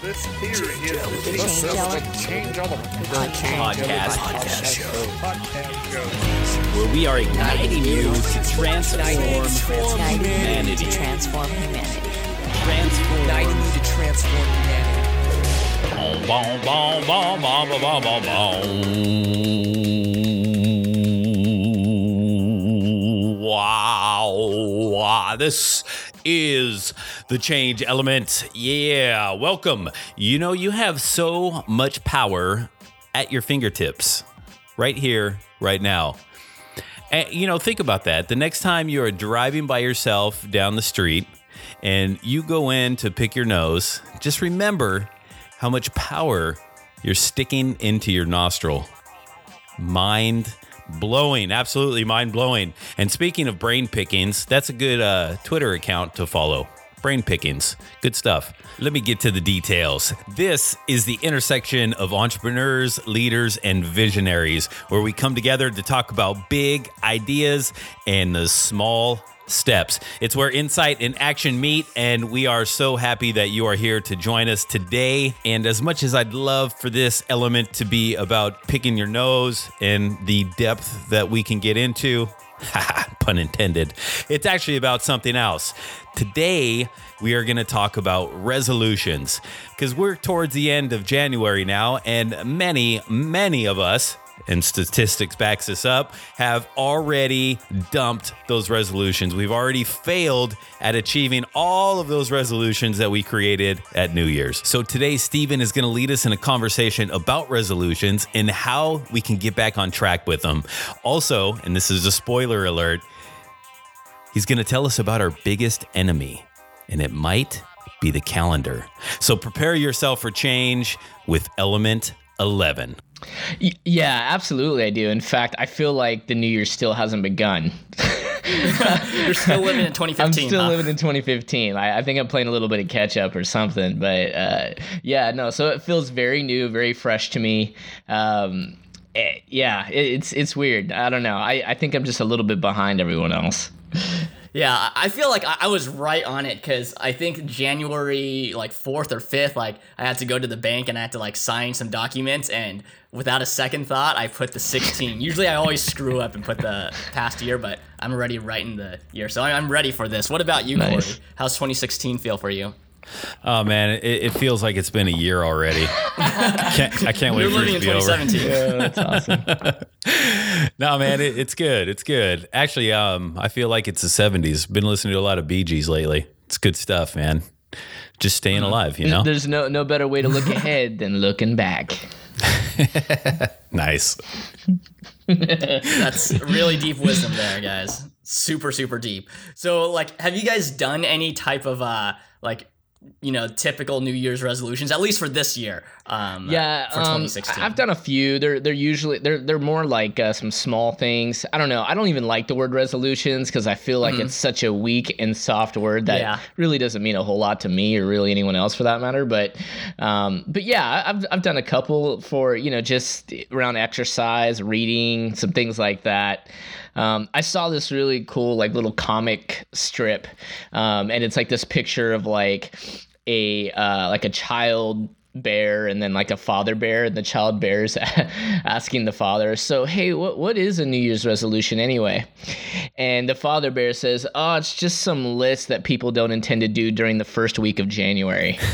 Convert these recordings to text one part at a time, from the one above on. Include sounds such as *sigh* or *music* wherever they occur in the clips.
This here is the Change Element Change Element podcast. Podcast. show. Podcast show. where we are igniting you to transform humanity. to transform humanity. Transform. igniting you to transform humanity. Boom, boom, boom, boom, boom, boom, boom, boom. Wow. Wow. This is the change element. Yeah. Welcome. You know, you have so much power at your fingertips right here, right now. And, you know, think about that. The next time you're driving by yourself down the street and you go in to pick your nose, just remember how much power you're sticking into your nostril. Mind blowing, absolutely mind blowing. And speaking of brain pickings, that's a good uh, Twitter account to follow. Brain pickings, good stuff. Let me get to the details. This is the intersection of entrepreneurs, leaders, and visionaries, where we come together to talk about big ideas and the small steps. It's where insight and action meet, and we are so happy that you are here to join us today. And as much as I'd love for this element to be about picking your nose and the depth that we can get into, *laughs* pun intended, it's actually about something else. Today, we are going to talk about resolutions because we're towards the end of January now, and many, many of us, and statistics backs this up, have already dumped those resolutions. We've already failed at achieving all of those resolutions that we created at New Year's. So today, Steven is going to lead us in a conversation about resolutions and how we can get back on track with them. Also, and this is a spoiler alert, he's going to tell us about our biggest enemy, and it might be the calendar. So prepare yourself for change with Element 11. Yeah, absolutely, I do. In fact, I feel like the new year still hasn't begun. *laughs* You're still living in 2015. *laughs* I'm still huh? living in 2015. I, I think I'm playing a little bit of catch up or something. But uh, yeah, no. So it feels very new, very fresh to me. Um, eh, yeah, it, it's it's weird. I don't know. I, I think I'm just a little bit behind everyone else. *laughs* Yeah, I feel like I was right on it because I think January like fourth or fifth, like I had to go to the bank and I had to like sign some documents, and without a second thought, I put the 16. Usually, I always screw up and put the past year, but I'm already right in the year, so I'm ready for this. What about you, Nice. Cory? How's 2016 feel for you? Oh man, it, it feels like it's been a year already. can't, I can't wait for living it in to be over. 2017. Yeah, that's awesome. *laughs* No man, it, it's good. It's good. Actually, um, I feel like it's the '70s. Been listening to a lot of Bee Gees lately. It's good stuff, man. Just staying alive, you know. There's no no better way to look ahead than looking back. *laughs* Nice. That's really deep wisdom there, guys. Super, super deep. So, like, have you guys done any type of uh, like, you know, typical New Year's resolutions, at least for this year? Um, Yeah, for um, 2016. I've done a few. They're they're usually they're they're more like uh, some small things. I don't know. I don't even like the word resolutions because I feel like it's such a weak and soft word that Yeah. really doesn't mean a whole lot to me or really anyone else for that matter. But um, but yeah, I've I've done a couple for you know just around exercise, reading, some things like that. Um, I saw this really cool like little comic strip, um, and it's like this picture of like a uh, like a child bear and then like a father bear and the child bear is *laughs* asking the father so hey what, what is a new year's resolution anyway? And the father bear says oh it's just some list that people don't intend to do during the first week of january. *laughs*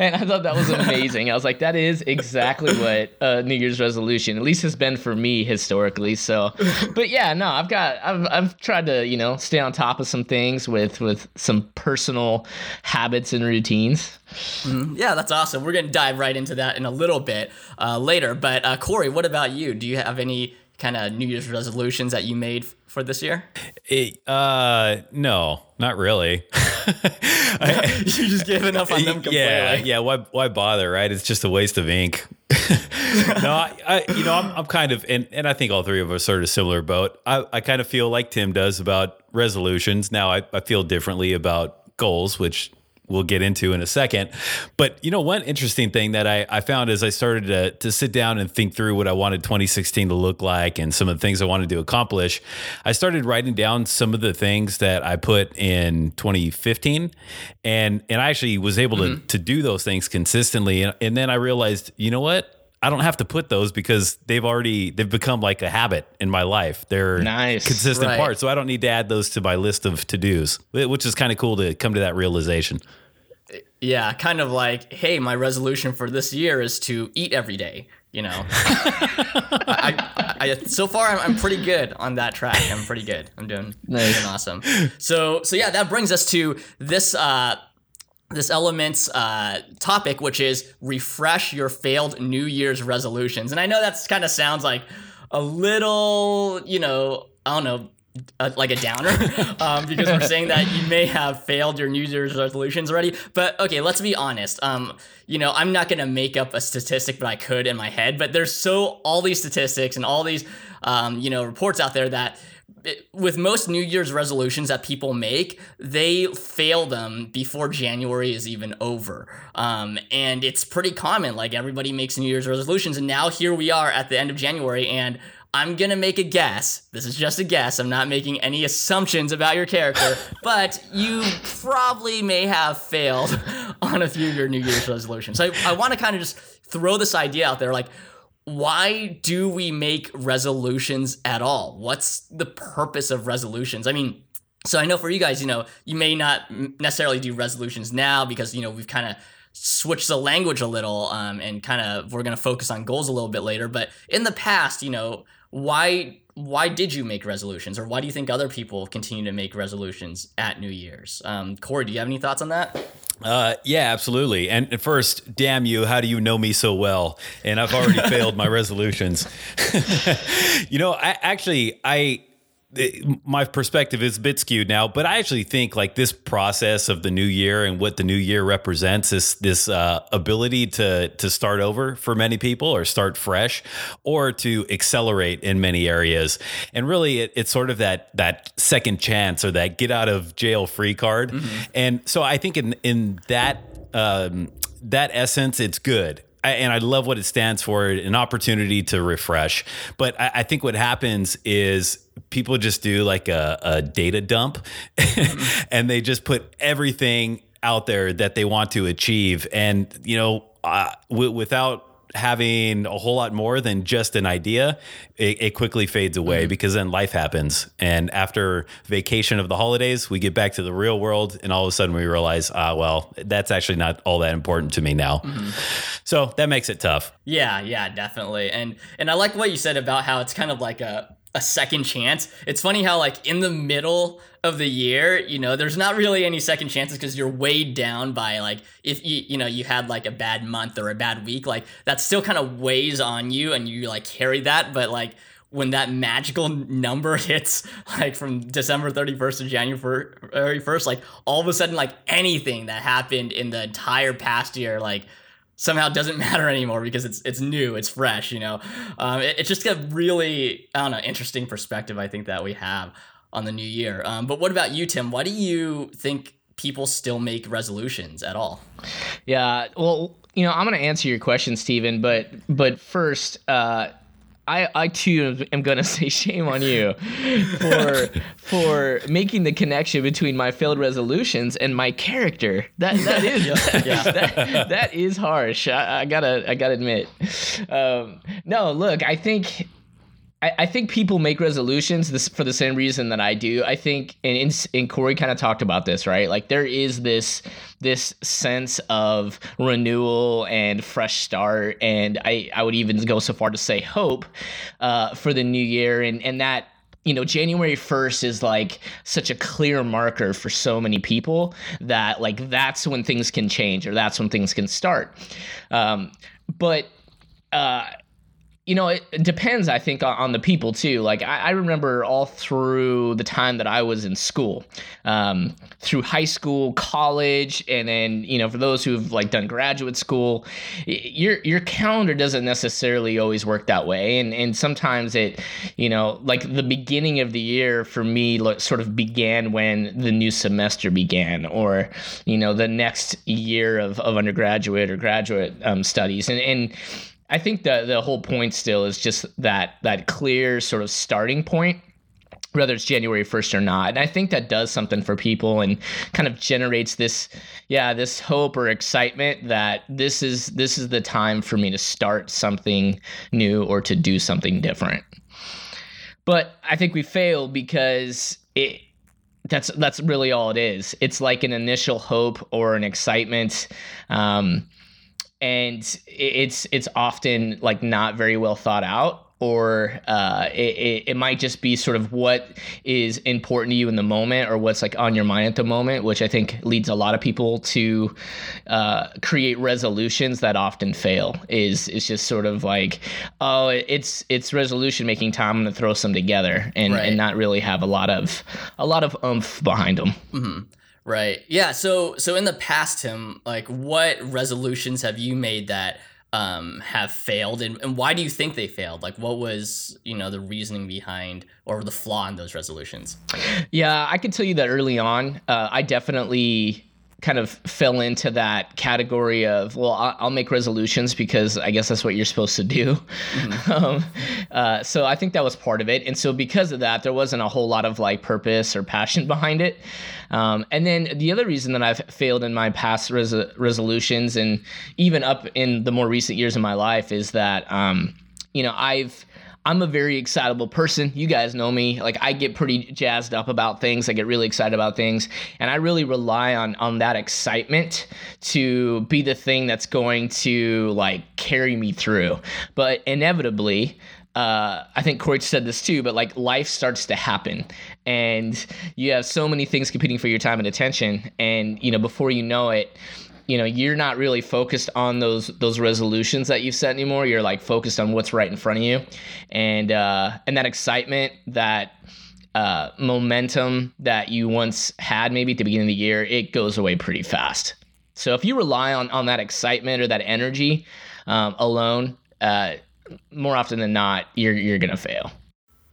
And i thought that was amazing. I was like that is exactly what a new year's resolution at least has been for me historically. So but yeah no i've got i've, I've tried to you know stay on top of some things with with some personal habits and routines yeah, that's awesome. We're gonna dive right into that in a little bit uh, later. But uh, Cory, what about you? Do you have any kind of New Year's resolutions that you made f- for this year? It, uh, no, not really. *laughs* *laughs* I- you just giving up on them *laughs* completely. yeah, yeah. Why, why bother, right? It's just a waste of ink. no, I, I, you know, I'm, I'm kind of, and, and I think all three of us are sort of similar boat. I, I kind of feel like Tim does about resolutions. Now, I, I feel differently about goals, which we'll get into in a second. But you know, one interesting thing that I, I found as I started to, to sit down and think through what I wanted 2016 to look like and some of the things I wanted to accomplish, I started writing down some of the things that I put in 2015. And and I actually was able to mm-hmm. to do those things consistently. And, and then I realized, you know what? I don't have to put those because they've already they've become like a habit in my life. They're Nice. consistent Right. parts. So I don't need to add those to my list of to-dos, which is kind of cool to come to that realization. Yeah, kind of like, hey, my resolution for this year is to eat every day. You know, *laughs* I, I, I, so far I'm, I'm pretty good on that track. I'm pretty good. I'm doing, Nice. doing awesome. So, so yeah, that brings us to this uh, this element's uh, topic, which is refresh your failed New Year's resolutions. And I know that's kind of sounds like a little, you know, I don't know, uh, like a downer, *laughs* um, because we're saying that you may have failed your New Year's resolutions already. But okay, let's be honest. Um, you know, I'm not gonna make up a statistic, but I could in my head. But there's so all these statistics and all these, um, you know, reports out there that it- with most New Year's resolutions that people make, they fail them before January is even over. Um, and it's pretty common. Like everybody makes New Year's resolutions, and now here we are at the end of January, and I'm gonna make a guess. This is just a guess. I'm not making any assumptions about your character, *laughs* but you probably may have failed *laughs* on a few of your New Year's resolutions. So I, I want to kind of just throw this idea out there, like why do we make resolutions at all? What's the purpose of resolutions? I mean, so I know for you guys, you know, you may not necessarily do resolutions now because you know we've kind of switched the language a little, um, and kind of we're gonna focus on goals a little bit later. But in the past, you know, why why did you make resolutions, or why do you think other people continue to make resolutions at New Year's? Um, Cory, do you have any thoughts on that? Uh, yeah, absolutely. And first, damn you, how do you know me so well? And I've already *laughs* failed my resolutions. *laughs* you know, I actually, I, it- my perspective is a bit skewed now, but I actually think like this process of the new year and what the new year represents is this uh, ability to to start over for many people, or start fresh, or to accelerate in many areas. And really, it, it's sort of that that second chance or that get out of jail free card. And so I think in in that um, that essence, it's good. I, and I love what it stands for an opportunity to refresh. But I, I think what happens is people just do like a, a data dump *laughs* and they just put everything out there that they want to achieve. And, you know, uh, w- without having a whole lot more than just an idea, it, it quickly fades away because then life happens. And after vacation of the holidays, we get back to the real world, and all of a sudden we realize, ah, well, that's actually not all that important to me now. So that makes it tough. Yeah, yeah, definitely. And and I like what you said about how it's kind of like a a second chance. It's funny how like in the middle of the year, you know, there's not really any second chances because you're weighed down by like if you you know you had like a bad month or a bad week, like that still kind of weighs on you and you like carry that, but like when that magical number *laughs* hits like from December 31st to January 1st, like all of a sudden like anything that happened in the entire past year like somehow doesn't *laughs* matter anymore because it's it's new, it's fresh, you know. Um, it, it's just a really I don't know interesting perspective I think that we have on the new year. Um, but what about you, Tim? Why do you think people still make resolutions at all? Yeah, well, you know, I'm going to answer your question, Steven, but but first, uh, I I too am going *laughs* to say shame on you for for making the connection between my failed resolutions and my character. That that is *laughs* yeah. *laughs* that, that is harsh. I, I gotta I gotta admit. Um, no, look, I think I, I think people make resolutions this for the same reason that I do. I think, and, and, Cory kind of talked about this, right? Like there is this this sense of renewal and fresh start, and I I would even go so far to say hope uh, for the new year, and and that you know january 1st is like such a clear marker for so many people that like that's when things can change or that's when things can start um, but uh, you know, it depends, I think, on, on the people too. Like, I, I, remember all through the time that I was in school, um, through high school, college, and then, you know, for those who've like done graduate school, your your calendar doesn't necessarily always work that way. And, and sometimes it, you know, like the beginning of the year for me sort of began when the new semester began, or, you know, the next year of, of undergraduate or graduate um, studies. And, and, I think the the whole point still is just that that clear sort of starting point whether it's January 1st or not. And I think that does something for people and kind of generates this yeah, this hope or excitement that this is this is the time for me to start something new or to do something different. But I think we fail because it that's that's really all it is. It's like an initial hope or an excitement. Um, and it's it's often like not very well thought out or uh, it, it, might just be sort of what is important to you in the moment or what's like on your mind at the moment which i think leads a lot of people to uh, create resolutions that often fail is is just sort of like oh it's it's resolution making time i'm gonna throw some together and, right. and not really have a lot of a lot of oomph behind them mm-hmm. Right. Yeah. So so in the past, Tim, like what resolutions have you made that um, have failed, and, and why do you think they failed? Like, what was you know the reasoning behind or the flaw in those resolutions? Yeah, I can tell you that early on, uh, I definitely kind of fell into that category of well i'll make resolutions because i guess that's what you're supposed to do. Mm-hmm. *laughs* um, uh, so i think that was part of it. And so because of that there wasn't a whole lot of like purpose or passion *laughs* behind it. Um, and then the other reason that i've failed in my past res- resolutions and even up in the more recent years of my life is that um, you know i've I'm a very excitable person. You guys know me. Like I get pretty jazzed up about things. I get really excited about things, and I really rely on on that excitement to be the thing that's going to like carry me through. But inevitably, uh, I think Cory said this too, but like life starts to happen, and you have so many things competing for your time and attention, and you know before you know it, you know you're not really focused on those those resolutions that you've set anymore. You're like focused on what's right in front of you. And uh and that excitement that uh momentum that you once had maybe at the beginning of the year it goes away pretty fast. So if you rely on on that excitement or that energy um, alone uh more often than not you're you're gonna fail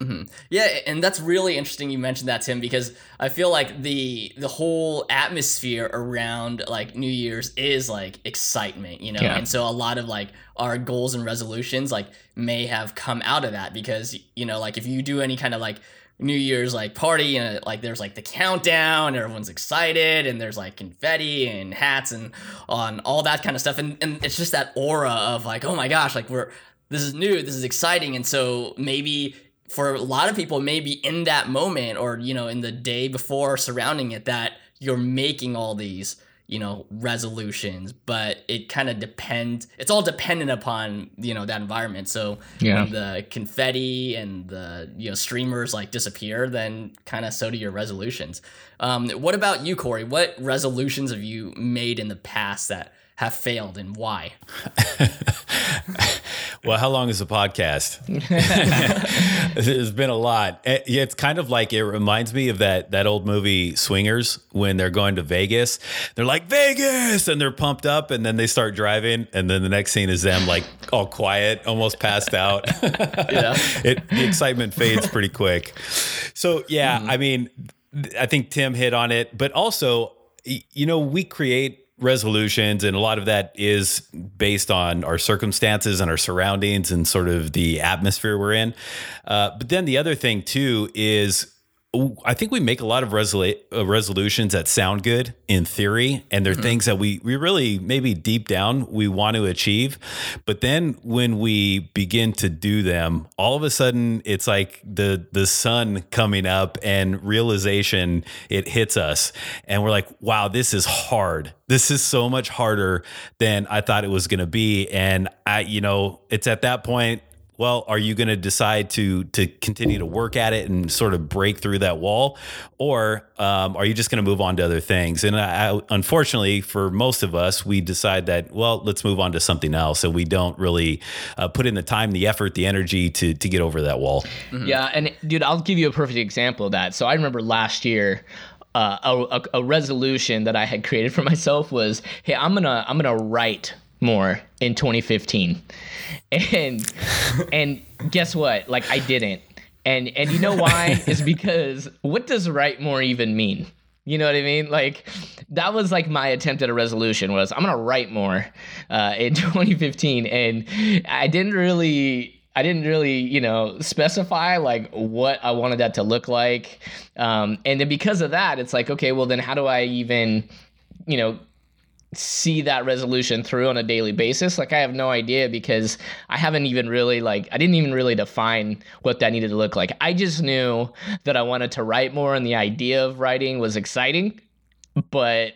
Mm-hmm. Yeah, and that's really interesting. You mentioned that, Tim, because I feel like the the whole atmosphere around like New Year's is like excitement, you know, yeah. and so a lot of like our goals and resolutions like may have come out of that because you know, like if you do any kind of like New Year's like party and like there's like the countdown, and everyone's excited, and there's like confetti and hats and on all that kind of stuff, and and it's just that aura of like, oh my gosh, like we're this is new, this is exciting, and so maybe for a lot of people maybe in that moment or you know in the day before surrounding it that you're making all these you know resolutions but it kind of depends it's all dependent upon you know that environment so yeah. when the confetti and the you know streamers like disappear then kind of so do your resolutions um, what about you cory what resolutions have you made in the past that have failed and why? *laughs* well, how long is the podcast? *laughs* There's been a lot. Eh, it's kind of like it reminds me of that that old movie Swingers when they're going to Vegas. They're like Vegas and they're pumped up and then they start driving and then the next scene is them like all quiet, almost passed out. *laughs* yeah. It the excitement fades pretty quick. So, yeah, mm-hmm. I mean, I think Tim hit on it, but also you know, we create resolutions and a lot of that is based on our circumstances and our surroundings and sort of the atmosphere we're in. Uh, but then the other thing too is I think we make a lot of resolu- uh, resolutions that sound good in theory, and they're mm-hmm. things that we we really maybe deep down we want to achieve, but then when we begin to do them, all of a sudden it's like the the sun coming up and realization it hits us, and we're like, wow, this is hard. This is so much harder than I thought it was going to be, and I, you know, it's at that point well, are you going to decide to to continue to work at it and sort of break through that wall, or um, are you just going to move on to other things? And I, I, unfortunately, for most of us, we decide that well, let's move on to something else, and we don't really uh, put in the time, the effort, the energy to to get over that wall. Yeah, and dude, I'll give you a perfect example of that. So I remember last year. Uh, a, a, a resolution that I had created for *laughs* myself was, hey, I'm gonna I'm gonna write more in 2015, and *laughs* and guess what? Like I didn't, and and you know why? *laughs* is because what does write more even mean? You know what I mean? Like that was like my attempt at a resolution was I'm gonna write more uh, in *laughs* 2015, and I didn't really I didn't really, you know, specify like what I wanted that to look like. Um, and then because of that, it's like, okay, well, then how do I even, you know, see that resolution through on a daily basis? Like, I have no idea because I haven't even really, like, I didn't even really define what that needed to look like. I just knew that I wanted to write more and the idea of writing was exciting, but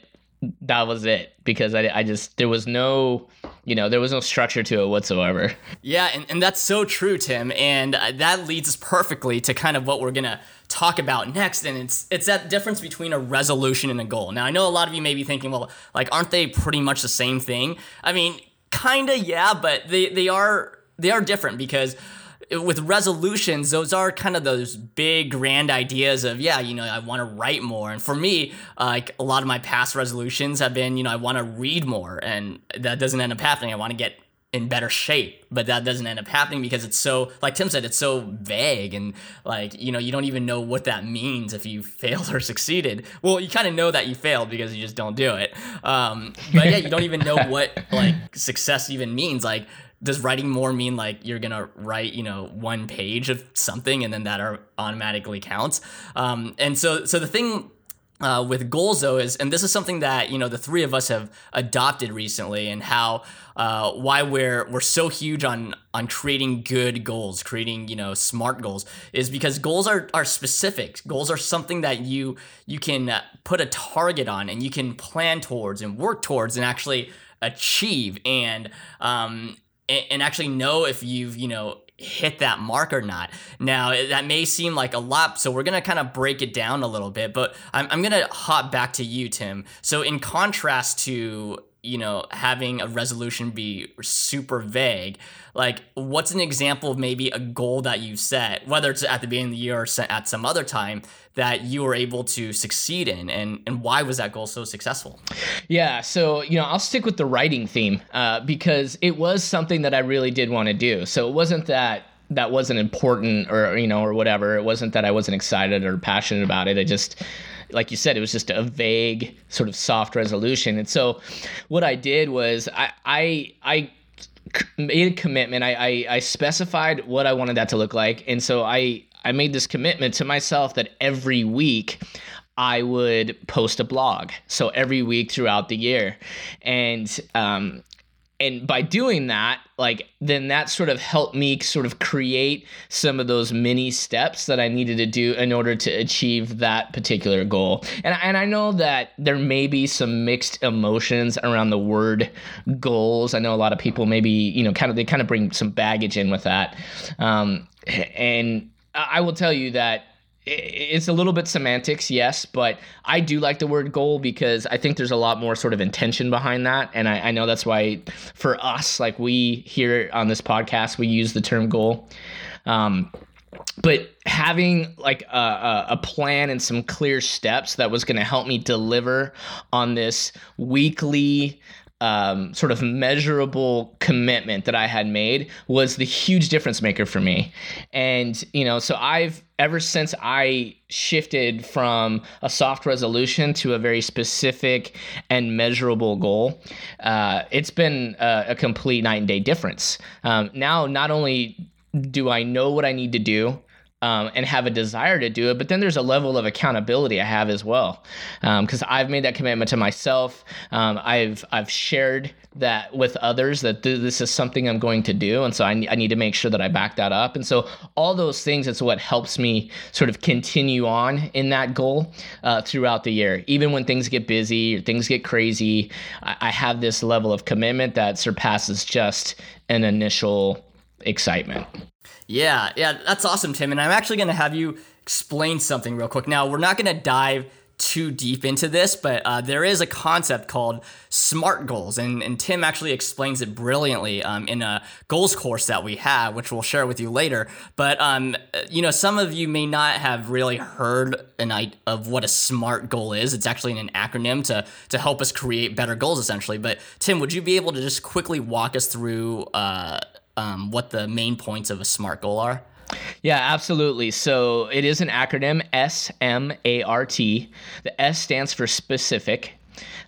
that was it because I, I just there was no you know there was no structure to it whatsoever Yeah, and, and that's so true, Tim. And uh, that leads us perfectly to kind of what we're gonna talk about next. And it's it's that difference between a resolution and a goal. Now I know a lot of you may be thinking, well, like aren't they pretty much the same thing? I mean, kinda, yeah, but they they are they are different because with resolutions, those are kind of those big grand ideas of, yeah, you know, I want to write more. And for me, uh, like a lot of my past resolutions have been, you know, I want to read more. And that doesn't end up happening. I want to get in better shape, but that doesn't end up happening because it's so, like Tim said, it's so vague and like, you know, you don't even know what that means if you *laughs* failed or succeeded. Well, you kind of know that you failed because you just don't do it. Um, but yeah, you don't even know what *laughs* like success even means. Like, does writing more mean like you're gonna write you know one page of something and then that are automatically counts um, and so so the thing uh, with goals though is and this is something that you know the three of us have adopted recently and how uh, why we're we're so huge on on creating good goals creating you know smart goals is because goals are are specific. Goals are something that you you can uh, put a target on and you can plan towards and work towards and actually achieve. And um and, and actually know if you've you know hit that mark or not. Now, that may seem like a lot, so we're going to kind of break it down a little bit, but I'm, I'm going to hop back to you, Tim. So, in contrast to you know having a resolution be super vague like what's an example of maybe a goal that you set whether it's at the beginning of the year or at some other time that you were able to succeed in? And and why was that goal so successful? Yeah so you know i'll stick with the writing theme uh, because it was something that i really did want to do. So it wasn't that that wasn't important or you know or whatever. It wasn't that i wasn't excited or passionate about it. I just like you said, it was just a vague sort of soft resolution. And so, what I did was I I, I made a commitment. I, I I specified what I wanted that to look like, and so I I made this commitment to myself that every week I would post a blog. So every week throughout the year, and um, and by doing that like then that sort of helped me sort of create some of those mini steps that i needed to do in order to achieve that particular goal. And, and i know that there may be some mixed emotions around the word goals. I know a lot of people maybe you know kind of they kind of bring some baggage in with that. Um, and i will tell you that it's a little bit semantics, yes, but I do like the word goal because I think there's a lot more sort of intention behind that. And I, I, know that's why for us, like we here on this podcast, we use the term goal. Um, but having like a, a, plan and some clear steps that was going to help me deliver on this weekly um, sort of measurable commitment that I had made was the huge difference maker for me. And, you know, so I've ever since I shifted from a soft resolution to a very specific and measurable goal, uh, it's been a, a, complete night and day difference. Um, now, not only do I know what I need to do, um, and have a desire to do it. But then there's a level of accountability I have as well, because um, I've made that commitment to myself. Um, I've I've shared that with others that th- this is something I'm going to do, and so I, I need to make sure that I back that up. And so all those things is what helps me sort of continue on in that goal uh, throughout the year, even when things get busy or things get crazy. I, I have this level of commitment that surpasses just an initial excitement. Yeah, yeah, that's awesome, Tim. And I'm actually going to have you explain something real quick. Now, we're not going to dive too deep into this, but uh, there is a concept called SMART goals, and, and Tim actually explains it brilliantly um, in a goals course that we have, which we'll share with you later. But um, you know, some of you may not have really heard an of what a SMART goal is. It's actually an acronym to to help us create better goals, essentially. But Tim, would you be able to just quickly walk us through uh, um, what the main points of a SMART goal are? Yeah, absolutely. So it is an acronym S M A R T. The S stands for specific.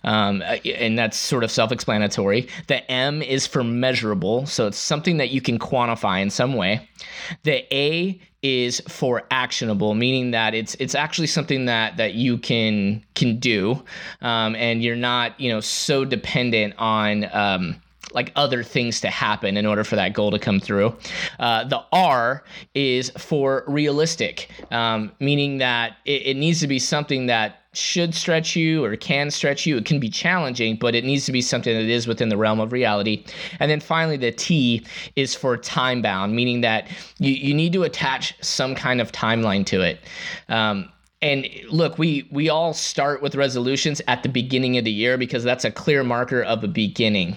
Um, and that's sort of self explanatory. The M is for measurable, so it's something that you can quantify in some way. The A is for actionable, meaning that it's it's actually something that that you can can do, um, and you're not you know so dependent on. Um, like other things to happen in order for that goal to come through. Uh, the R is for realistic, um, meaning that it, it needs to be something that should stretch you or can stretch you. It can be challenging, but it needs to be something that is within the realm of reality. And then finally, the T is for time bound, meaning that you, you need to attach some kind of timeline to it. Um, and look, we we all start with resolutions at the beginning of the year because that's a clear marker of a beginning.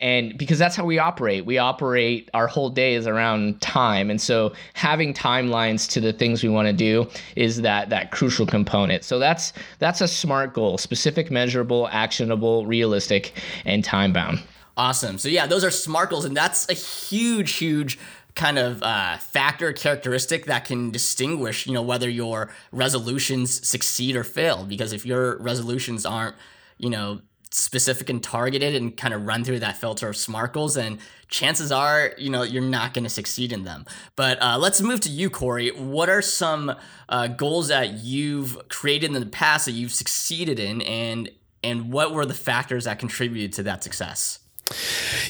And because that's how we operate. We operate our whole day is around time. And so having timelines to the things we want to do is that that crucial component. So that's that's a smart goal, specific, measurable, actionable, realistic, and time bound. Awesome. So yeah, those are smart goals and that's a huge huge kind of uh, factor characteristic that can distinguish you know whether your resolutions succeed or fail. Because if your resolutions aren't you know specific and targeted and kind of run through that filter of smart goals then chances are you know you're not going to succeed in them. But uh, let's move to you cory. What are some uh, goals that you've created in the past that you've succeeded in and and what were the factors that contributed to that success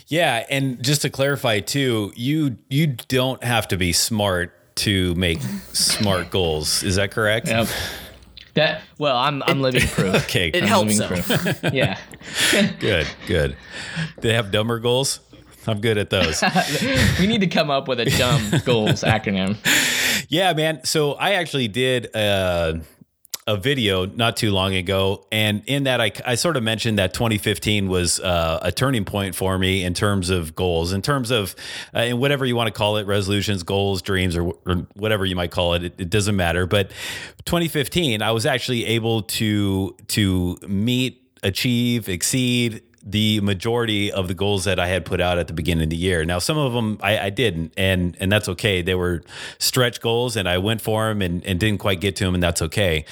yeah, and just to clarify too, you you don't have to be smart to make smart goals. Is that correct? Yep. That well, I'm I'm living proof. *laughs* okay, it I'm helps. Proof. *laughs* yeah. good, good. They have dumber goals. I'm good at those. *laughs* we need to come up with a dumb goals acronym. Yeah, man. So I actually did uh, a video not too long ago, and in that I, I sort of mentioned that 2015 was uh, a turning point for me in terms of goals, in terms of uh, in whatever you want to call it, resolutions, goals, dreams, or, or whatever you might call it. it. It doesn't matter. But 2015, I was actually able to to meet, achieve, exceed the majority of the goals that I had put out at the beginning of the year. Now, some of them I, I didn't, and and that's okay. They were stretch goals, and I went for them and, and didn't quite get to them, and that's okay.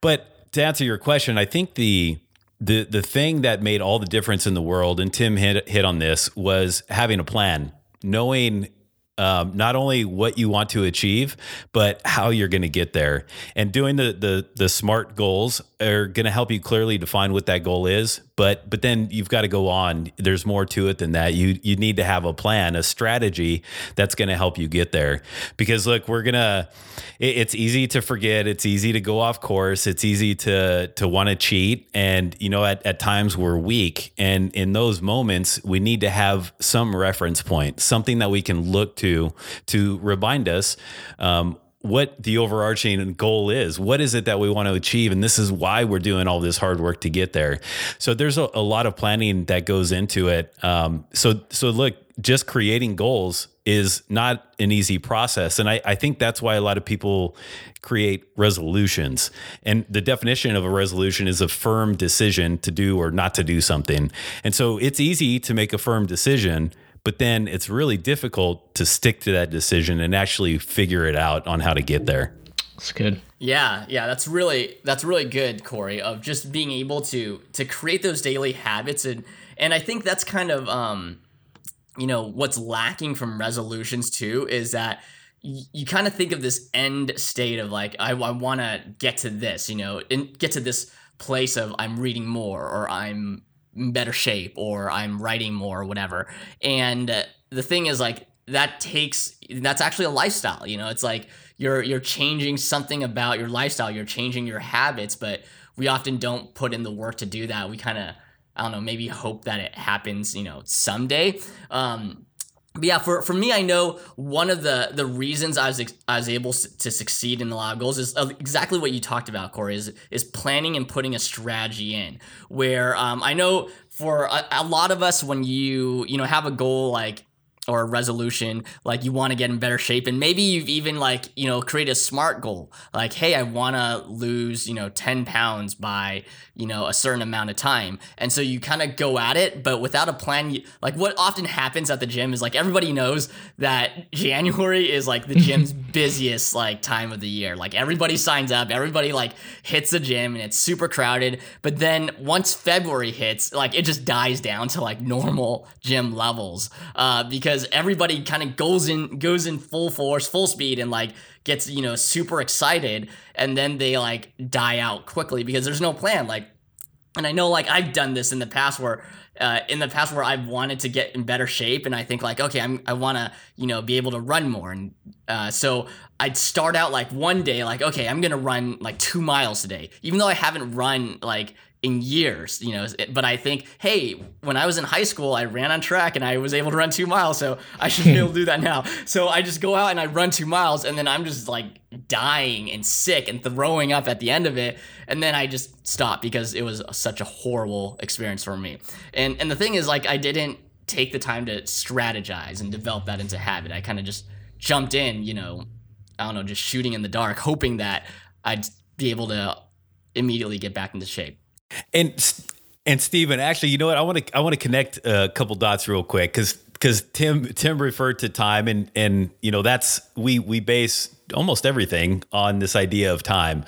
But to answer your question, I think the the the thing that made all the difference in the world, and Tim hit hit on this, was having a plan, knowing um, not only what you want to achieve, but how you're going to get there. And doing the the the smart goals are going to help you clearly define what that goal is. But but then you've got to go on. There's more to it than that. You you need to have a plan, a strategy that's going to help you get there. Because look, we're gonna. It, it's easy to forget. It's easy to go off course. It's easy to to want to cheat. And you know, at at times we're weak. And in those moments, we need to have some reference point, something that we can look to to remind us um, what the overarching goal is. What is it that we want to achieve? And this is why we're doing all this hard work to get there. So there's a, a lot of planning that goes into it. Um, so so look, just creating goals is not an easy process. And I, I think that's why a lot of people create resolutions. And the definition of a resolution is a firm decision to do or not to do something. And so it's easy to make a firm decision but then it's really difficult to stick to that decision and actually figure it out on how to get there. That's good. Yeah, yeah, that's really that's really good, Cory, of just being able to to create those daily habits and and I think that's kind of um you know what's lacking from resolutions too is that you, you kind of think of this end state of like I, I want to get to this, you know, and get to this place of I'm reading more or I'm better shape or I'm writing more or whatever. And uh, the thing is like that takes that's actually a lifestyle, you know. It's like you're you're changing something about your lifestyle, you're changing your habits, but we often don't put in the work to do that. We kind of I don't know, maybe hope that it happens, you know, someday. Um but yeah, for, for me, I know one of the the reasons I was I was able to succeed in a lot of goals is exactly what you talked about, Cory. Is is planning and putting a strategy in. Where um, I know for a, a lot of us, when you you know have a goal like or a resolution like you want to get in better shape and maybe you've even like you know create a smart goal like hey i want to lose you know 10 pounds by you know a certain amount of time. And so you kind of go at it but without a plan you, like what often happens at the gym is like everybody knows that january is like the *laughs* gym's busiest like time of the year. Like everybody signs up everybody like hits the gym and it's super crowded but then once february hits like it just dies down to like normal gym levels uh, because everybody kind of goes in goes in full force full speed and like gets you know super excited and then they like die out quickly because there's no plan like and I know like I've done this in the past where uh, in the past where I've wanted to get in better shape and I think like okay I'm I want to you know be able to run more and uh, so I'd start out like one day like okay I'm gonna run like two miles today. Even though I haven't run like in years, you know. But I think, hey, when I was in high school, I ran on track and I was able to run two miles, so I should be able to do that now. So I just go out and I run two miles, and then I'm just like dying and sick and throwing up at the end of it, and then I just stop because it was such a horrible experience for me. And and the thing is, like, I didn't take the time to strategize and develop that into habit. I kind of just jumped in, you know, I don't know, just shooting in the dark, hoping that I'd be able to immediately get back into shape. And and Steven, actually, you know what? I want to I want to connect a couple dots real quick because because Tim Tim referred to time and and you know that's we we base almost everything on this idea of time,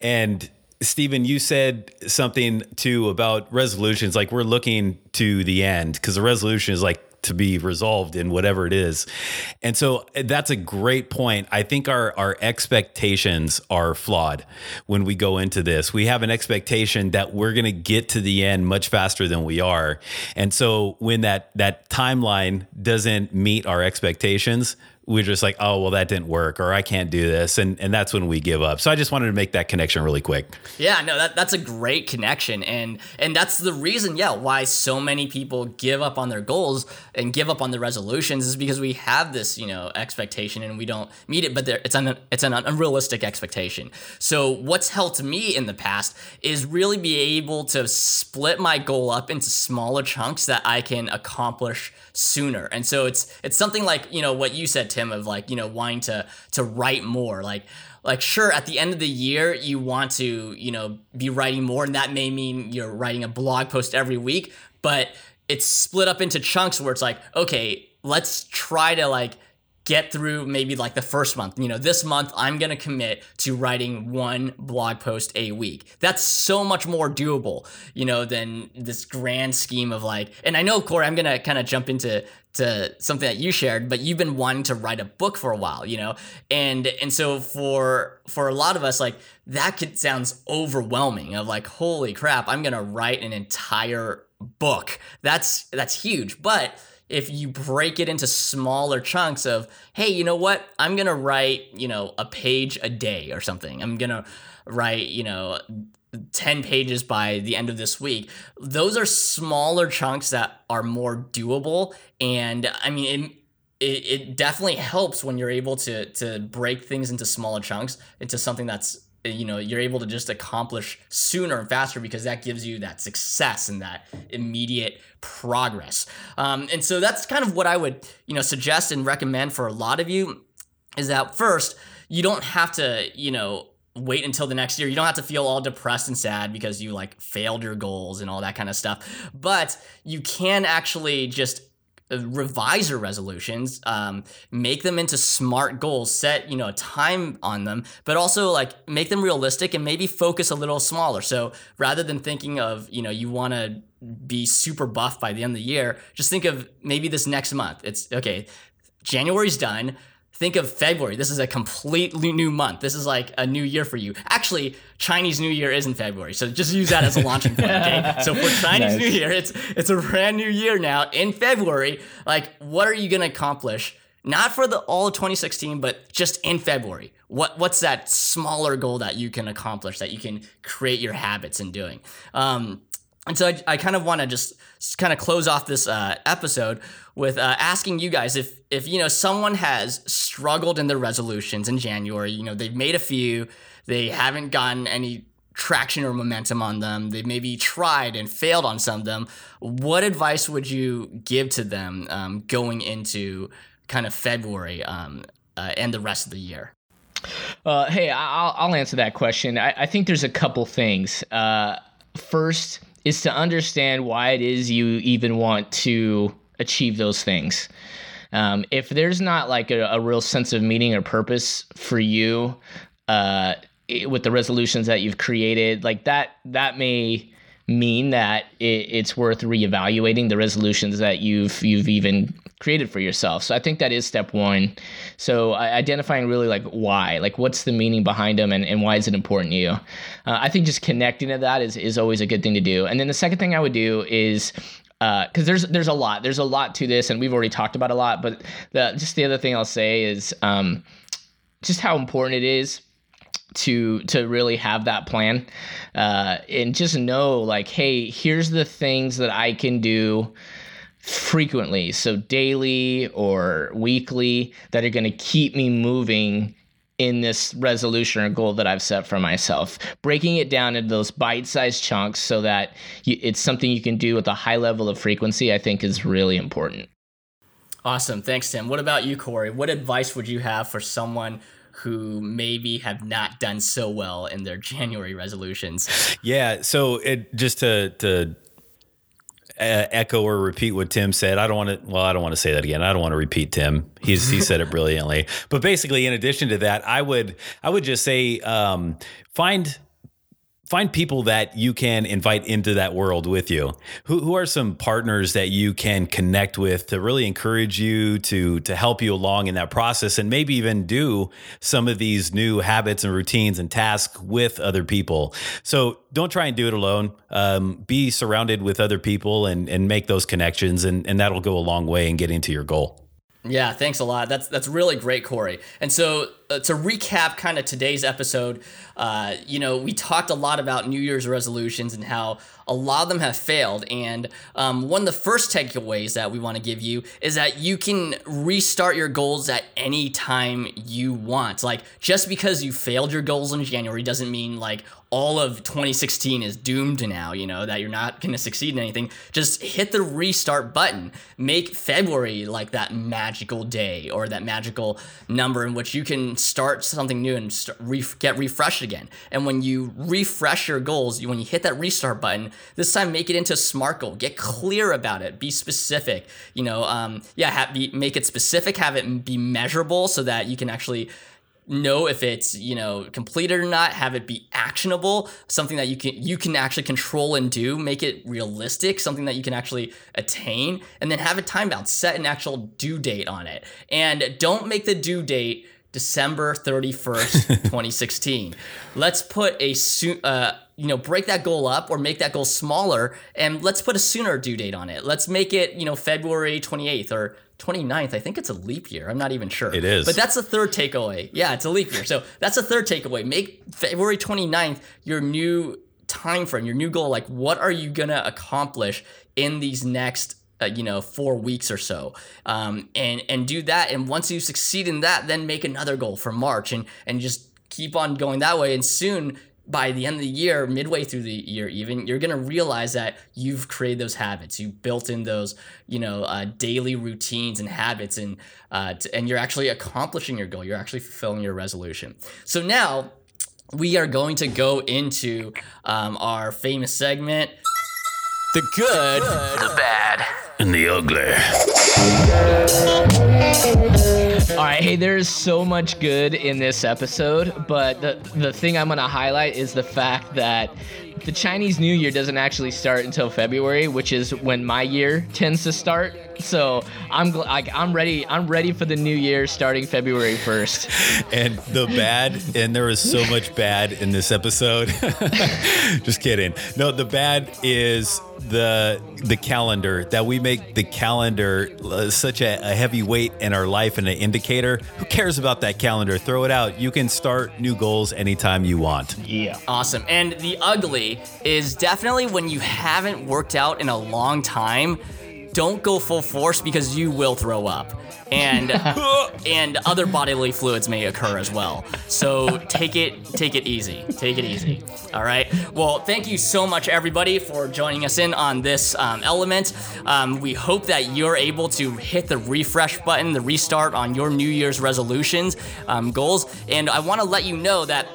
and Steven, you said something too about resolutions. Like we're looking to the end because the resolution is like to be resolved in whatever it is. And so eh, that's a great point. I think our our expectations are flawed when we go into this. We have an expectation that we're going to get to the end much faster than we are. And so when that that timeline doesn't meet our expectations, we're just like, oh, well, that didn't work, or I can't do this. And, and that's when we give up. So I just wanted to make that connection really quick. Yeah, no, that, that's a great connection. And and that's the reason, yeah, why so many people give up on their goals and give up on the resolutions is because we have this, you know, expectation and we don't meet it, but there, it's an it's an unrealistic expectation. So what's helped me in the past is really be able to split my goal up into smaller chunks that I can accomplish sooner. And so it's it's something like, you know, what you said, Tim, of like, you know, wanting to to write more. Like like sure at the end of the year you want to, you know, be writing more and that may mean you're writing a blog post every week, but it's split up into chunks where it's like, okay, let's try to like get through maybe like the first month. You know, this month I'm going to commit to writing one blog post a week. That's so much more doable, you know, than this grand scheme of like, and I know, Cory, I'm going to kind of jump into to something that you shared, but you've been wanting to write a book for a while, you know? And and so for for a lot of us, like that could sounds overwhelming of like, holy crap, I'm gonna write an entire book. That's that's huge. But if you break it into smaller chunks of, hey, you know what? I'm going to write, you know, a page a day or something. I'm going to write, you know, 10 pages by the end of this week. Those are smaller chunks that are more doable. And I mean, it, it, it definitely helps when you're able to to break things into smaller chunks into something that's you know you're able to just accomplish sooner and faster because that gives you that success and that immediate progress. Um, and so that's kind of what i would you know suggest and recommend for a lot of you is that first you don't have to you know wait until the next year. You don't have to feel all depressed and sad because you like failed your goals and all that kind of stuff. But you can actually just revise your resolutions um, make them into smart goals set you know a time on them but also like make them realistic and maybe focus a little smaller. So rather than thinking of you know you want to be super buff by the end of the year just think of maybe this next month. It's okay january's done think of February. This is a completely new month. This is like a new year for you. Actually, Chinese New Year is in February, so just use that as a launching point. Okay, *laughs* so for Chinese nice. New Year, it's it's a brand new year now in February. Like, what are you gonna accomplish? Not for the all of 2016, but just in February. What what's that smaller goal that you can accomplish that you can create your habits in doing? Um, And so I, I kind of want to just kind of close off this uh, episode with uh, asking you guys if if you know someone has struggled in their resolutions in January, you know they've made a few, they haven't gotten any traction or momentum on them, They've maybe tried and failed on some of them. What advice would you give to them um, going into kind of February um, uh, and the rest of the year? Uh, hey, I'll, I'll answer that question. I, I think there's a couple things. Uh, first is to understand why it is you even want to achieve those things. Um, if there's not like a, a, real sense of meaning or purpose for you uh, with the resolutions that you've created, like that, that may mean that it, it's worth reevaluating the resolutions that you've you've even created for yourself. So I think that is step one. So identifying really like why, like what's the meaning behind them, and, and why is it important to you? Uh, I think just connecting to that is is always a good thing to do. And then the second thing I would do is because uh, there's there's a lot there's a lot to this, and we've already talked about a lot. But the, just the other thing I'll say is um, just how important it is to to really have that plan uh, and just know like hey here's the things that i can do frequently so daily or weekly that are going to keep me moving in this resolution or goal that I've set for myself. Breaking it down into those bite-sized chunks so that you, it's something you can do with a high level of frequency, I think is really important. Awesome. Thanks, Tim. What about you, Cory? What advice would you have for someone who maybe have not done so well in their *laughs* January resolutions. Yeah. So it just to to uh, echo or repeat what Tim said. I don't want to. Well, I don't want to say that again. I don't want to repeat Tim. He's he said it *laughs* brilliantly. But basically, in addition to that, I would I would just say um, find find people that you can invite into that world with you. Who, who are some partners that you can connect with to really encourage you to to help you along in that process, and maybe even do some of these new habits and routines and tasks with other people. So don't try and do it alone. Um, be surrounded with other people and and make those connections, and and that'll go a long way in getting to your goal. Yeah, thanks a lot. That's that's really great, Cory. And so uh, to recap, kind of today's episode, uh, you know, we talked a lot about New Year's resolutions and how a lot of them have failed. And um, one of the first takeaways that we want to give you is that you can restart your goals at any time you want. Like just because you failed your goals in January doesn't mean like all of 2016 is doomed now, you know, that you're not going to succeed in anything. Just hit the restart button. Make February like that magical day or that magical number in which you can start something new and start, get refreshed again. And when you refresh your goals, when you hit that restart button, this time make it into SMART goal. Get clear about it. Be specific. You know, um, yeah, have, be, make it specific, have it be measurable so that you can actually know if it's you know completed or not have it be actionable something that you can you can actually control and do make it realistic something that you can actually attain and then have a time bound set an actual due date on it. And don't make the due date december 31st *laughs* 2016 let's put a soon uh, you know break that goal up or make that goal smaller and let's put a sooner due date on it let's make it you know february 28th or 29th. I think it's a leap year. I'm not even sure. It is. But that's the third takeaway. Yeah, it's a leap year. So that's the third takeaway. Make February 29th your new time frame, your new goal. Like, what are you going to accomplish in these next uh, you know four weeks or so um, and and do that and once you succeed in that then make another goal for march and and just keep on going that way and soon by the end of the year, midway through the year, even you're gonna realize that you've created those habits, you've built in those, you know, uh, daily routines and habits, and uh, t- and you're actually accomplishing your goal. You're actually fulfilling your resolution. So now we are going to go into um, our famous segment, the good, the bad, and the ugly. All right, hey, there's so much good in this episode, but the the thing I'm gonna highlight is the fact that the Chinese New Year doesn't actually start until February, which is when my year tends to start. So I'm gl- like I'm ready. I'm ready for the new year starting February 1st. *laughs* and the bad and there is so much bad in this episode *laughs* just kidding no the bad is the the calendar that we make the calendar uh, such a, a heavy weight in our life and an indicator who cares about that calendar throw it out you can start new goals anytime you want Yeah. Awesome. And the ugly is definitely when you haven't worked out in a long time, don't go full force because you will throw up. And *laughs* and other bodily fluids may occur as well. So take it take it easy. Take it easy. All right. Well, thank you so much everybody for joining us in on this um, element. Um, we hope that you're able to hit the refresh button, the restart on your New Year's resolutions, um, goals. And I want to let you know that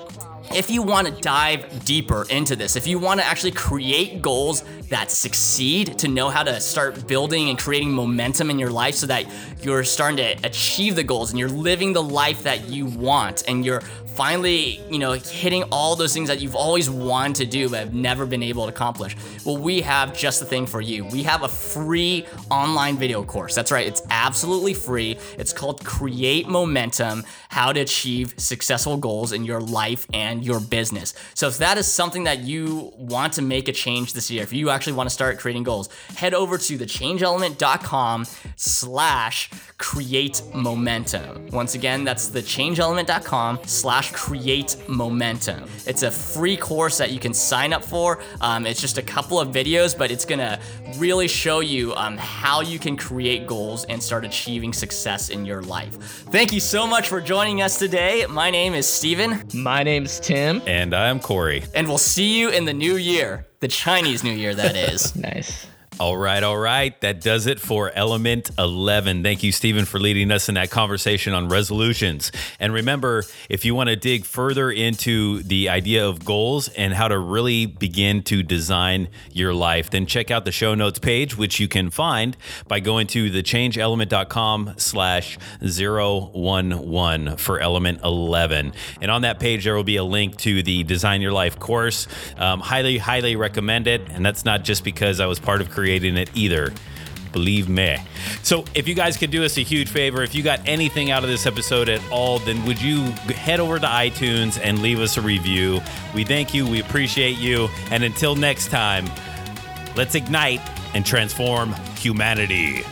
if you want to dive deeper into this, if you want to actually create goals that succeed, to know how to start building and creating momentum in your life so that you're starting to achieve the goals and you're living the life that you want and you're finally, you know, hitting all those things that you've always wanted to do but have never been able to accomplish. Well, we have just the thing for you. We have a free online video course. That's right, it's absolutely free. It's called Create Momentum How to Achieve Successful Goals in Your Life and Your Business. So, if that is something that you want to make a change this year, if you actually want to start creating goals, head over to thechangeelement.com slash create momentum. Once again, that's thechangeelement.com slash create momentum. It's a free course that you can sign up for. Um, it's just a couple of videos, but it's gonna really show you um, how you can create goals and start achieving success in your life. Thank you so much for joining us today. My name is Steven, My name's Tim. And i'm cory and we'll see you in the new year, the Chinese New Year, that is. *laughs* Nice. All right, all right. That does it for Element 11. Thank you, Steven, for leading us in that conversation on resolutions. And remember, if you want to dig further into the idea of goals and how to really begin to design your life, then check out the show notes page, which you can find by going to thechangeelement.com slash 011 for Element 11. And on that page, there will be a link to the Design Your Life course. Um, highly, highly recommend it. And that's not just because I was part of creating it either. Believe me. So, if you guys could do us a huge favor, if you got anything out of this episode at all, then would you head over to iTunes and leave us a review? We thank you, we appreciate you, and until next time, let's ignite and transform humanity.